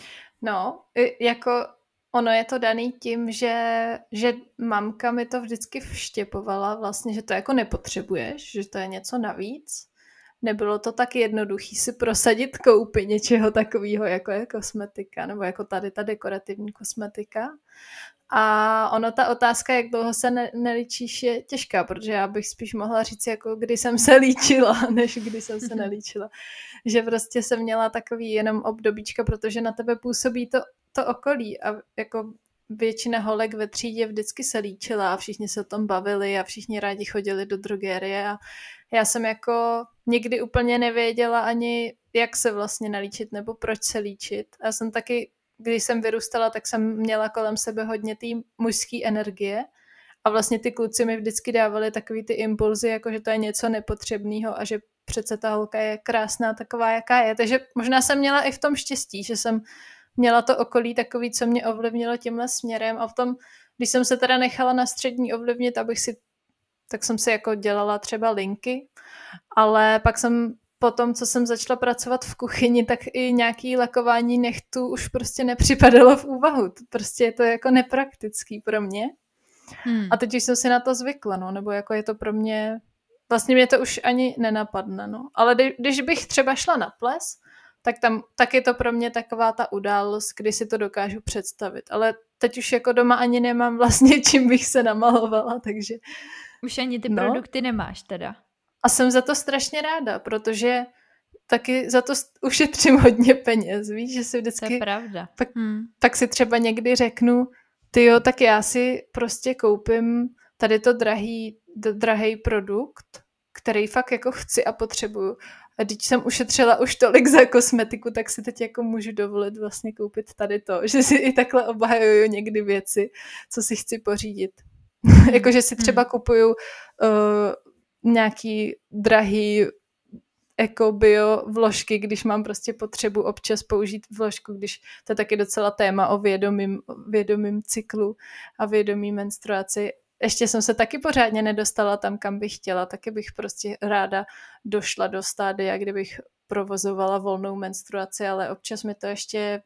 No, jako ono je to daný tím, že, že mamka mi to vždycky vštěpovala vlastně, že to jako nepotřebuješ, že to je něco navíc nebylo to tak jednoduchý si prosadit koupy něčeho takového, jako je kosmetika, nebo jako tady ta dekorativní kosmetika. A ono, ta otázka, jak dlouho se ne- nelíčíš, je těžká, protože já bych spíš mohla říct, jako kdy jsem se líčila, <laughs> než kdy jsem se nelíčila. že prostě jsem měla takový jenom obdobíčka, protože na tebe působí to, to okolí a jako většina holek ve třídě vždycky se líčila a všichni se o tom bavili a všichni rádi chodili do drogérie a já jsem jako nikdy úplně nevěděla ani, jak se vlastně nalíčit nebo proč se líčit. Já jsem taky, když jsem vyrůstala, tak jsem měla kolem sebe hodně té mužské energie a vlastně ty kluci mi vždycky dávali takový ty impulzy, jako že to je něco nepotřebného a že přece ta holka je krásná taková, jaká je. Takže možná jsem měla i v tom štěstí, že jsem měla to okolí takový, co mě ovlivnilo tímhle směrem a v tom, když jsem se teda nechala na střední ovlivnit, abych si, tak jsem si jako dělala třeba linky, ale pak jsem po tom, co jsem začala pracovat v kuchyni, tak i nějaký lakování nechtu už prostě nepřipadalo v úvahu. Prostě je to jako nepraktický pro mě. Hmm. A teď už jsem si na to zvykla, no, nebo jako je to pro mě, vlastně mě to už ani nenapadne, no. Ale když bych třeba šla na ples, tak tam, tak je to pro mě taková ta událost, kdy si to dokážu představit. Ale teď už jako doma ani nemám vlastně <laughs> čím bych se namalovala, takže... Už ani ty no. produkty nemáš teda. A jsem za to strašně ráda, protože taky za to ušetřím <laughs> hodně peněz, víš, že si vždycky... To je pravda. Pak, hmm. tak si třeba někdy řeknu, ty jo, tak já si prostě koupím tady to drahý, drahý produkt, který fakt jako chci a potřebuju. A když jsem ušetřila už tolik za kosmetiku, tak si teď jako můžu dovolit vlastně koupit tady to, <laughs> že si i takhle obhajuju někdy věci, co si chci pořídit. <laughs> jako, že si třeba hmm. kupuju uh, nějaký drahý eko bio vložky, když mám prostě potřebu občas použít vložku, když to je taky docela téma o vědomým, vědomým cyklu a vědomý menstruaci. Ještě jsem se taky pořádně nedostala tam, kam bych chtěla, taky bych prostě ráda došla do stádia, kdybych provozovala volnou menstruaci, ale občas mi to ještě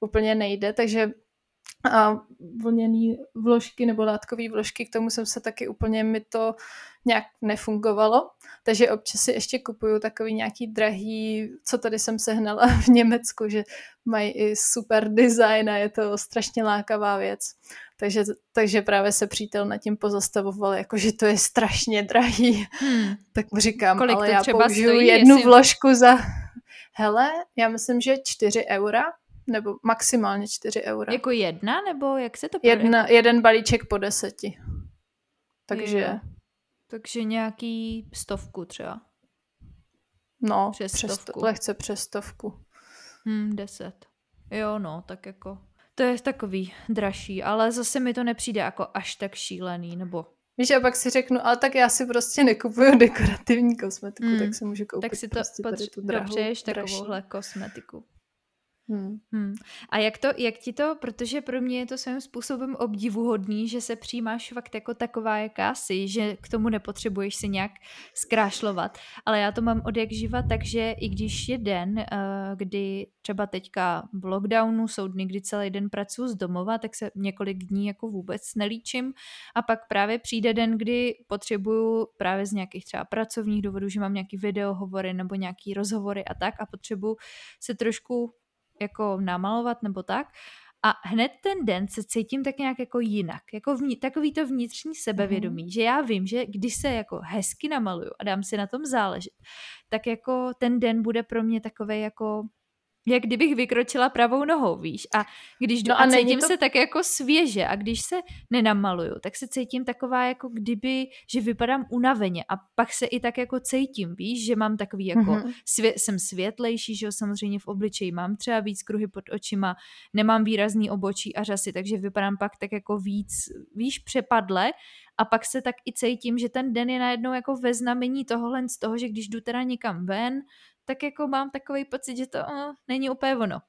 úplně nejde, takže a vlněný vložky nebo látkové vložky, k tomu jsem se taky úplně, mi to nějak nefungovalo, takže občas si ještě kupuju takový nějaký drahý, co tady jsem sehnala <laughs> v Německu, že mají i super design a je to strašně lákavá věc. Takže, takže právě se přítel nad tím pozastavoval, jako že to je strašně drahý. Hmm. <laughs> Tak mu říkám, Kolik ale já použiju stojí, jednu jestli... vložku za... <laughs> Hele, já myslím, že 4 eura nebo maximálně 4 eura. Jako jedna, nebo jak se to Jedna, jeden balíček po deseti. Takže... Je. Takže nějaký stovku třeba. No, přes, přes stovku. lehce přes stovku. Hmm, deset. Jo, no, tak jako... To je takový dražší, ale zase mi to nepřijde jako až tak šílený, nebo... Víš, a pak si řeknu, ale tak já si prostě nekupuju dekorativní kosmetiku, hmm. tak si můžu koupit tak si to prostě potř- tu drahou, dobřeješ takovouhle kosmetiku. Hmm. Hmm. A jak, to, jak ti to, protože pro mě je to svým způsobem obdivuhodný, že se přijímáš fakt jako taková, jaká jsi, že k tomu nepotřebuješ si nějak zkrášlovat. Ale já to mám od jak živa, takže i když je den, eh, kdy třeba teďka v lockdownu jsou dny, kdy celý den pracuji z domova, tak se několik dní jako vůbec nelíčím a pak právě přijde den, kdy potřebuju právě z nějakých třeba pracovních důvodů, že mám nějaký videohovory nebo nějaký rozhovory a tak a potřebuju se trošku jako namalovat nebo tak. A hned ten den se cítím tak nějak jako jinak, jako vní, takový to vnitřní sebevědomí, mm. že já vím, že když se jako hezky namaluju a dám si na tom záležet, tak jako ten den bude pro mě takový jako jak kdybych vykročila pravou nohou, víš. A když no a, a cítím to... se tak jako svěže a když se nenamaluju, tak se cítím taková jako kdyby, že vypadám unaveně a pak se i tak jako cítím, víš, že mám takový jako, mm-hmm. svě- jsem světlejší, že jo, samozřejmě v obličeji mám třeba víc kruhy pod očima, nemám výrazný obočí a řasy, takže vypadám pak tak jako víc, víš, přepadle a pak se tak i cítím, že ten den je najednou jako ve znamení tohohle z toho, že když jdu teda někam ven, tak jako mám takový pocit, že to uh, není úplně ono.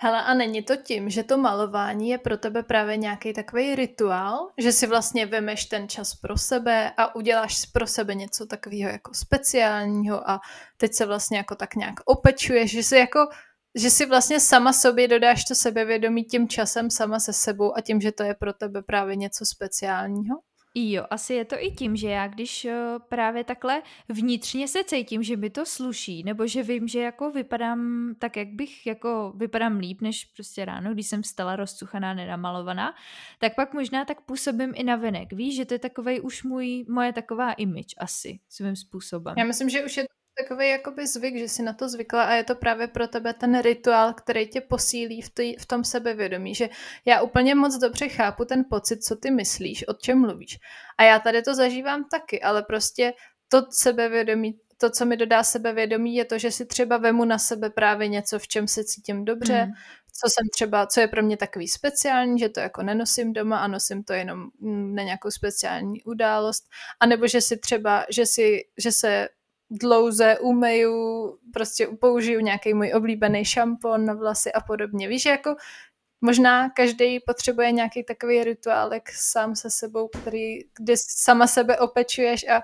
Hele, a není to tím, že to malování je pro tebe právě nějaký takový rituál, že si vlastně vemeš ten čas pro sebe a uděláš pro sebe něco takového jako speciálního a teď se vlastně jako tak nějak opečuješ, že si jako že si vlastně sama sobě dodáš to sebevědomí tím časem sama se sebou a tím, že to je pro tebe právě něco speciálního? Jo, asi je to i tím, že já když eh, právě takhle vnitřně se cítím, že mi to sluší, nebo že vím, že jako vypadám tak, jak bych jako vypadám líp, než prostě ráno, když jsem vstala rozcuchaná, nenamalovaná, tak pak možná tak působím i na venek. Víš, že to je takovej už můj, moje taková image asi svým způsobem. Já myslím, že už je takový jakoby zvyk, že si na to zvykla a je to právě pro tebe ten rituál, který tě posílí v, tý, v tom sebevědomí, že já úplně moc dobře chápu ten pocit, co ty myslíš, o čem mluvíš. A já tady to zažívám taky, ale prostě to sebevědomí to, co mi dodá sebevědomí, je to, že si třeba vemu na sebe právě něco, v čem se cítím dobře, mm. co jsem třeba, co je pro mě takový speciální, že to jako nenosím doma a nosím to jenom na nějakou speciální událost, anebo že si třeba, že si, že se dlouze umeju, prostě použiju nějaký můj oblíbený šampon na vlasy a podobně. Víš, jako možná každý potřebuje nějaký takový rituálek sám se sebou, který, kde sama sebe opečuješ a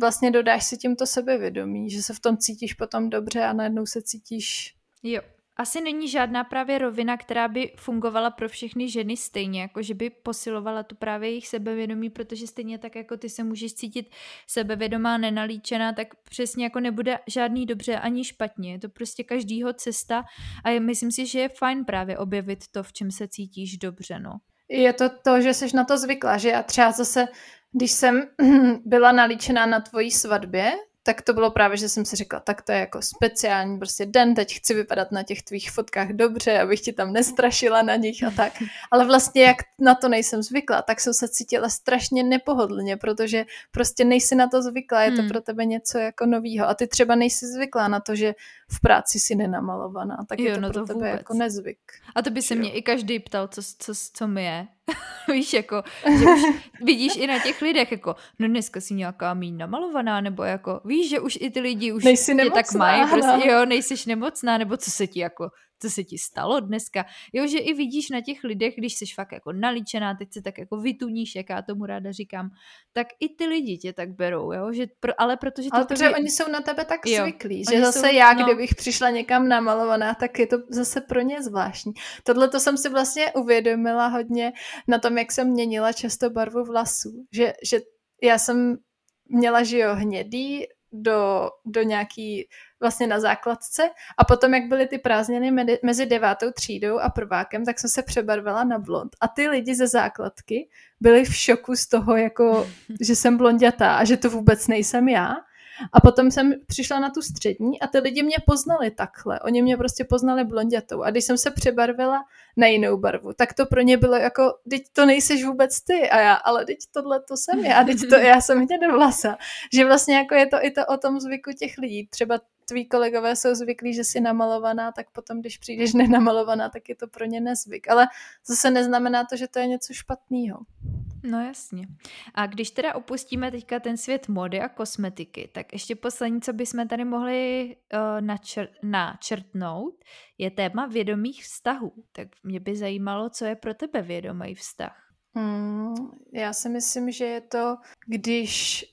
vlastně dodáš si tímto sebevědomí, že se v tom cítíš potom dobře a najednou se cítíš jo asi není žádná právě rovina, která by fungovala pro všechny ženy stejně, jako že by posilovala tu právě jejich sebevědomí, protože stejně tak jako ty se můžeš cítit sebevědomá, nenalíčená, tak přesně jako nebude žádný dobře ani špatně. Je to prostě každýho cesta a myslím si, že je fajn právě objevit to, v čem se cítíš dobře, no. Je to to, že jsi na to zvykla, že já třeba zase, když jsem <clears throat> byla nalíčená na tvojí svatbě, tak to bylo právě, že jsem si řekla, tak to je jako speciální prostě den, teď chci vypadat na těch tvých fotkách dobře, abych ti tam nestrašila na nich a tak. <laughs> Ale vlastně jak na to nejsem zvykla, tak jsem se cítila strašně nepohodlně, protože prostě nejsi na to zvykla, je to hmm. pro tebe něco jako novýho. A ty třeba nejsi zvyklá na to, že v práci si nenamalovaná, tak jo, je to no pro to tebe vůbec. jako nezvyk. A to by se mě i každý ptal, co, co, co mi je. <laughs> Víš, jako, že už vidíš i na těch lidech, jako, no dneska si nějaká míň namalovaná, nebo jako, víš, že už i ty lidi už Nejsi nemocná, tak mají, prostě, jo, nejsiš nemocná, nebo co se ti jako co se ti stalo dneska. Jo, že i vidíš na těch lidech, když jsi fakt jako nalíčená, teď se tak jako vytuníš, jak já tomu ráda říkám, tak i ty lidi tě tak berou, jo, že pro, ale protože... Ale protože oni jsou na tebe tak jo, zvyklí, že zase jsou, já, no... kdybych přišla někam namalovaná, tak je to zase pro ně zvláštní. Tohle to jsem si vlastně uvědomila hodně na tom, jak jsem měnila často barvu vlasů, že, že já jsem měla, že jo, hnědý, do, do nějaký vlastně na základce a potom, jak byly ty prázdniny mezi devátou třídou a prvákem, tak jsem se přebarvila na blond. A ty lidi ze základky byli v šoku z toho, jako, <laughs> že jsem blondětá a že to vůbec nejsem já. A potom jsem přišla na tu střední a ty lidi mě poznali takhle. Oni mě prostě poznali blondětou. A když jsem se přebarvila na jinou barvu, tak to pro ně bylo jako, teď to nejseš vůbec ty a já, ale teď tohle to jsem já, teď to já jsem vlasa. Že vlastně jako je to i to o tom zvyku těch lidí. Třeba tví kolegové jsou zvyklí, že jsi namalovaná, tak potom, když přijdeš nenamalovaná, tak je to pro ně nezvyk. Ale zase neznamená to, že to je něco špatného. No jasně. A když teda opustíme teďka ten svět mody a kosmetiky, tak ještě poslední, co bychom tady mohli uh, načr- načrtnout, je téma vědomých vztahů. Tak mě by zajímalo, co je pro tebe vědomý vztah. Hmm, já si myslím, že je to, když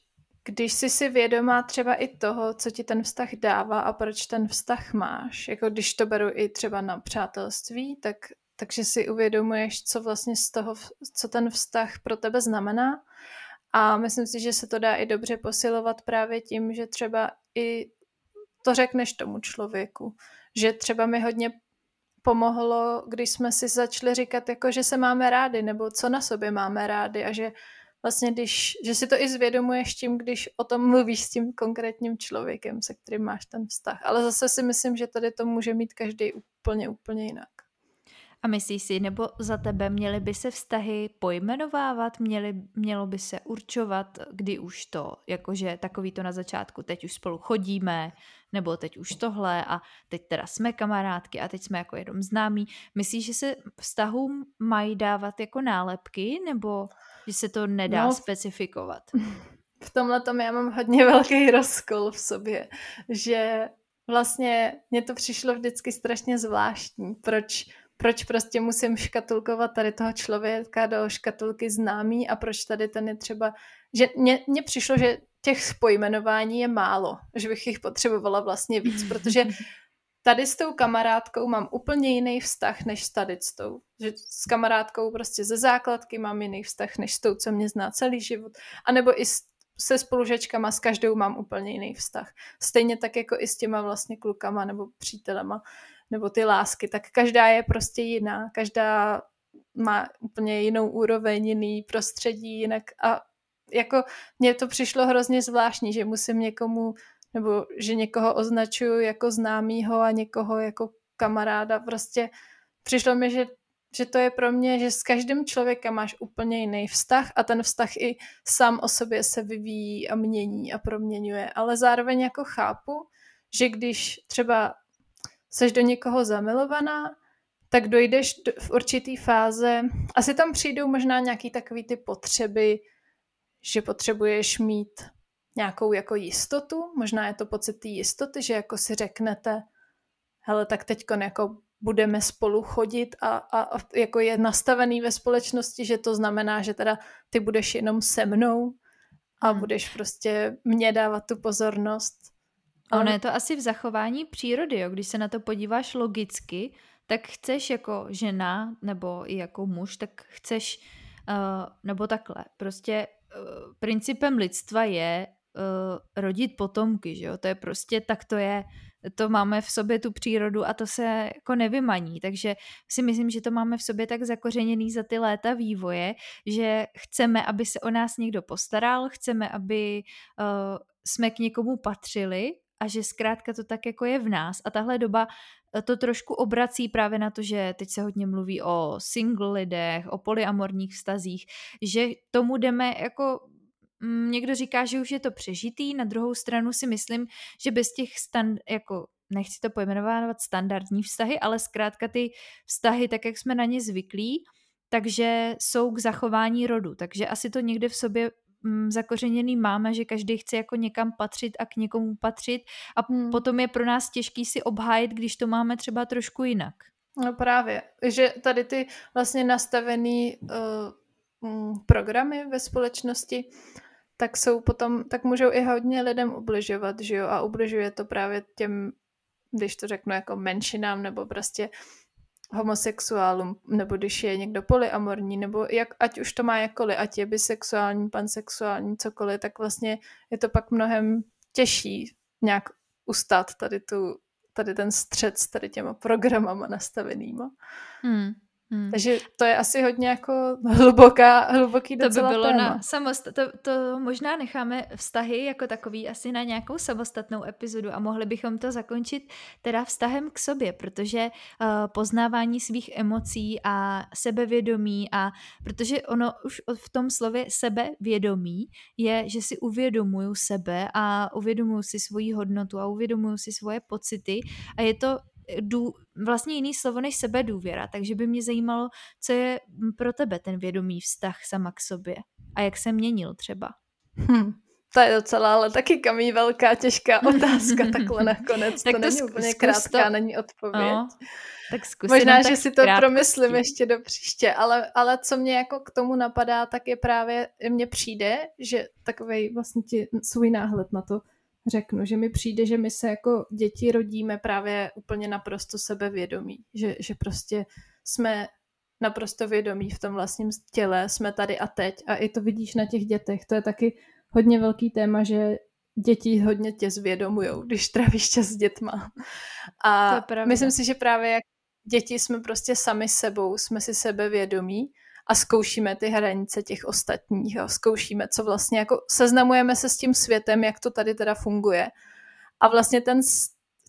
když jsi si vědomá třeba i toho, co ti ten vztah dává a proč ten vztah máš, jako když to beru i třeba na přátelství, tak takže si uvědomuješ, co vlastně z toho, co ten vztah pro tebe znamená. A myslím si, že se to dá i dobře posilovat právě tím, že třeba i to řekneš tomu člověku. Že třeba mi hodně pomohlo, když jsme si začali říkat, jako, že se máme rádi, nebo co na sobě máme rádi a že vlastně, když, že si to i zvědomuješ tím, když o tom mluvíš s tím konkrétním člověkem, se kterým máš ten vztah. Ale zase si myslím, že tady to může mít každý úplně, úplně jinak. A myslíš si, nebo za tebe měly by se vztahy pojmenovávat, měly, mělo by se určovat, kdy už to, jakože takový to na začátku, teď už spolu chodíme, nebo teď už tohle a teď teda jsme kamarádky a teď jsme jako jenom známí. Myslíš, že se vztahům mají dávat jako nálepky, nebo že se to nedá no, specifikovat? V tomhle tom já mám hodně velký rozkol v sobě, že vlastně mně to přišlo vždycky strašně zvláštní, proč proč prostě musím škatulkovat tady toho člověka do škatulky známý a proč tady ten je třeba, že mně přišlo, že těch pojmenování je málo, že bych jich potřebovala vlastně víc, <laughs> protože tady s tou kamarádkou mám úplně jiný vztah, než s tady s tou. Že s kamarádkou prostě ze základky mám jiný vztah, než s tou, co mě zná celý život. A nebo i s, se spolužečkama, s každou mám úplně jiný vztah. Stejně tak jako i s těma vlastně klukama nebo přítelema nebo ty lásky, tak každá je prostě jiná, každá má úplně jinou úroveň, jiný prostředí, jinak. A jako mně to přišlo hrozně zvláštní, že musím někomu, nebo že někoho označuju jako známýho a někoho jako kamaráda, prostě přišlo mi, že že to je pro mě, že s každým člověkem máš úplně jiný vztah a ten vztah i sám o sobě se vyvíjí a mění a proměňuje. Ale zároveň jako chápu, že když třeba seš do někoho zamilovaná, tak dojdeš v určitý fáze, asi tam přijdou možná nějaký takový ty potřeby, že potřebuješ mít nějakou jako jistotu, možná je to pocit té jistoty, že jako si řeknete, hele, tak teď jako budeme spolu chodit a, a, a jako je nastavený ve společnosti, že to znamená, že teda ty budeš jenom se mnou a hmm. budeš prostě mě dávat tu pozornost. A ono je to asi v zachování přírody, jo? když se na to podíváš logicky, tak chceš jako žena nebo i jako muž, tak chceš, uh, nebo takhle, prostě uh, principem lidstva je uh, rodit potomky, že jo, to je prostě, tak to je, to máme v sobě tu přírodu a to se jako nevymaní, takže si myslím, že to máme v sobě tak zakořeněný za ty léta vývoje, že chceme, aby se o nás někdo postaral, chceme, aby uh, jsme k někomu patřili a že zkrátka to tak jako je v nás a tahle doba eh, to trošku obrací právě na to, že teď se hodně mluví o single lidech, o polyamorních vztazích, že tomu jdeme jako Mm, někdo říká, že už je to přežitý, na druhou stranu si myslím, že bez těch stand, jako nechci to pojmenovat standardní vztahy, ale zkrátka ty vztahy, tak jak jsme na ně zvyklí, takže jsou k zachování rodu. Takže asi to někde v sobě mm, zakořeněný máme, že každý chce jako někam patřit a k někomu patřit a hmm. potom je pro nás těžký si obhájit, když to máme třeba trošku jinak. No právě, že tady ty vlastně nastavený uh, programy ve společnosti tak jsou potom, tak můžou i hodně lidem ubližovat, že jo, a ubližuje to právě těm, když to řeknu jako menšinám, nebo prostě homosexuálům, nebo když je někdo polyamorní, nebo jak, ať už to má jakkoliv, ať je bisexuální, pansexuální, cokoliv, tak vlastně je to pak mnohem těžší nějak ustát tady, tu, tady ten střed s tady těma programama nastavenýma. Hmm. Hmm. Takže to je asi hodně jako hluboká, hluboký To by bylo téma. na samost- to, to možná necháme vztahy jako takový asi na nějakou samostatnou epizodu a mohli bychom to zakončit teda vztahem k sobě, protože uh, poznávání svých emocí a sebevědomí a protože ono už v tom slově sebevědomí je, že si uvědomuju sebe a uvědomuju si svoji hodnotu a uvědomuju si svoje pocity a je to dů, vlastně jiný slovo než sebedůvěra, takže by mě zajímalo, co je pro tebe ten vědomý vztah sama k sobě a jak se měnil třeba. Hm, to je docela, ale taky kamí velká, těžká <laughs> otázka takhle nakonec. tak to, to není úplně krátká, to... není odpověď. No, tak Možná, že si to promyslím ještě do příště, ale, ale co mě jako k tomu napadá, tak je právě, mně přijde, že takový vlastně ti svůj náhled na to, řeknu, že mi přijde, že my se jako děti rodíme právě úplně naprosto sebevědomí, že, že prostě jsme naprosto vědomí v tom vlastním těle, jsme tady a teď a i to vidíš na těch dětech, to je taky hodně velký téma, že děti hodně tě zvědomujou, když trávíš čas s dětma. A myslím si, že právě jak děti jsme prostě sami sebou, jsme si sebevědomí a zkoušíme ty hranice těch ostatních a zkoušíme, co vlastně jako seznamujeme se s tím světem, jak to tady teda funguje. A vlastně ten,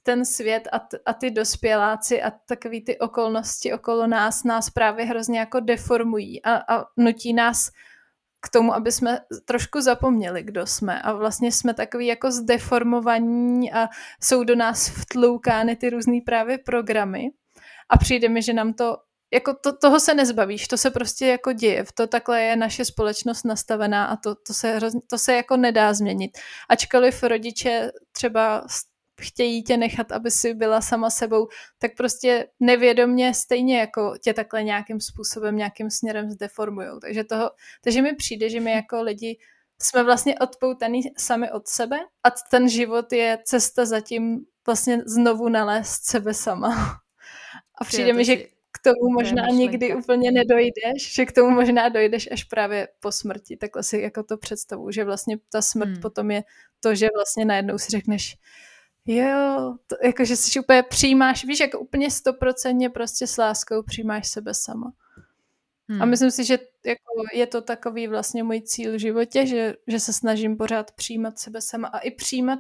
ten svět a, t, a ty dospěláci a takový ty okolnosti okolo nás nás právě hrozně jako deformují a, a nutí nás k tomu, aby jsme trošku zapomněli, kdo jsme. A vlastně jsme takový jako zdeformovaní a jsou do nás vtloukány ty různý právě programy. A přijde mi, že nám to jako to, toho se nezbavíš, to se prostě jako děje, to takhle je naše společnost nastavená a to, to, se, to se jako nedá změnit. Ačkoliv rodiče třeba chtějí tě nechat, aby si byla sama sebou, tak prostě nevědomně stejně jako tě takhle nějakým způsobem, nějakým směrem zdeformujou. Takže, toho, takže mi přijde, že my jako lidi jsme vlastně odpoutaný sami od sebe a ten život je cesta zatím vlastně znovu nalézt sebe sama. <laughs> A přijde mi, že tomu možná nikdy úplně nedojdeš, že k tomu možná dojdeš až právě po smrti. Takhle si jako to představu, že vlastně ta smrt hmm. potom je to, že vlastně najednou si řekneš, jo, to, jako že si úplně přijímáš, víš, jako úplně stoprocentně prostě s láskou přijímáš sebe sama. Hmm. A myslím si, že jako je to takový vlastně můj cíl v životě, že, že se snažím pořád přijímat sebe sama a i přijímat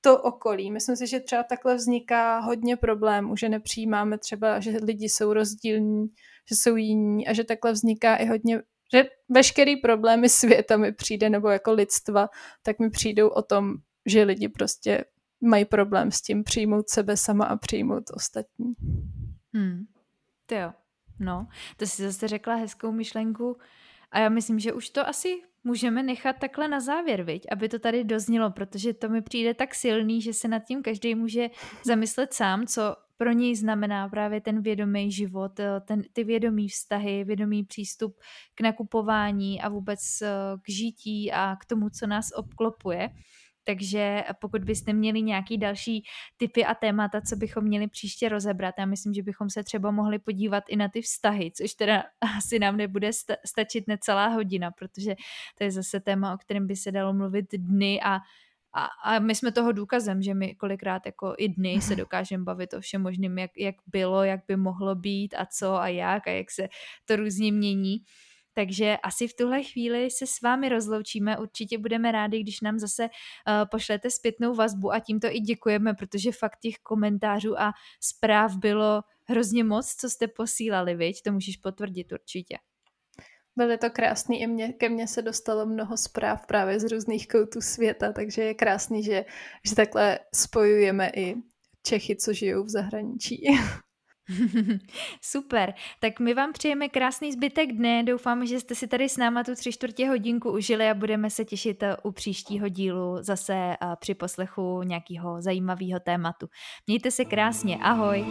to okolí. Myslím si, že třeba takhle vzniká hodně problémů, že nepřijímáme třeba, že lidi jsou rozdílní, že jsou jiní a že takhle vzniká i hodně, že veškerý problémy světa mi přijde, nebo jako lidstva, tak mi přijdou o tom, že lidi prostě mají problém s tím přijmout sebe sama a přijmout ostatní. Hmm. To jo. No, to si zase řekla hezkou myšlenku a já myslím, že už to asi můžeme nechat takhle na závěr, viď? aby to tady doznělo, protože to mi přijde tak silný, že se nad tím každý může zamyslet sám, co pro něj znamená právě ten vědomý život, eh, ten, ty vědomý vztahy, vědomý přístup k nakupování a vůbec eh, k žití a k tomu, co nás obklopuje. Takže pokud byste měli nějaký další typy a témata, co bychom měli příště rozebrat, já myslím, že bychom se třeba mohli podívat i na ty vztahy, což teda <laughs> asi nám nebude stačit necelá hodina, protože to je zase téma, o kterém by se dalo mluvit dny a a, a my jsme toho důkazem, že my kolikrát jako i dny se <laughs> dokážeme bavit o všem možným, jak, jak bylo, jak by mohlo být a co a jak a jak se to různě mění. Takže asi v tuhle chvíli se s vámi rozloučíme. Určitě budeme rádi, když nám zase uh, pošlete zpětnou vazbu a tímto i děkujeme, protože fakt těch komentářů a zpráv bylo hrozně moc, co jste posílali, viď? To můžeš potvrdit určitě. Byly to krásný, i mě, ke mně se dostalo mnoho zpráv právě z různých koutů světa, takže je krásný, že, že takhle spojujeme i Čechy, co žijou v zahraničí. <laughs> <laughs> Super, tak my vám přejeme krásný zbytek dne, doufám, že jste si tady s náma tu tři čtvrtě hodinku užili a budeme se těšit eh, u příštího dílu zase eh, při poslechu nějakého zajímavého tématu. Mějte se krásně, ahoj!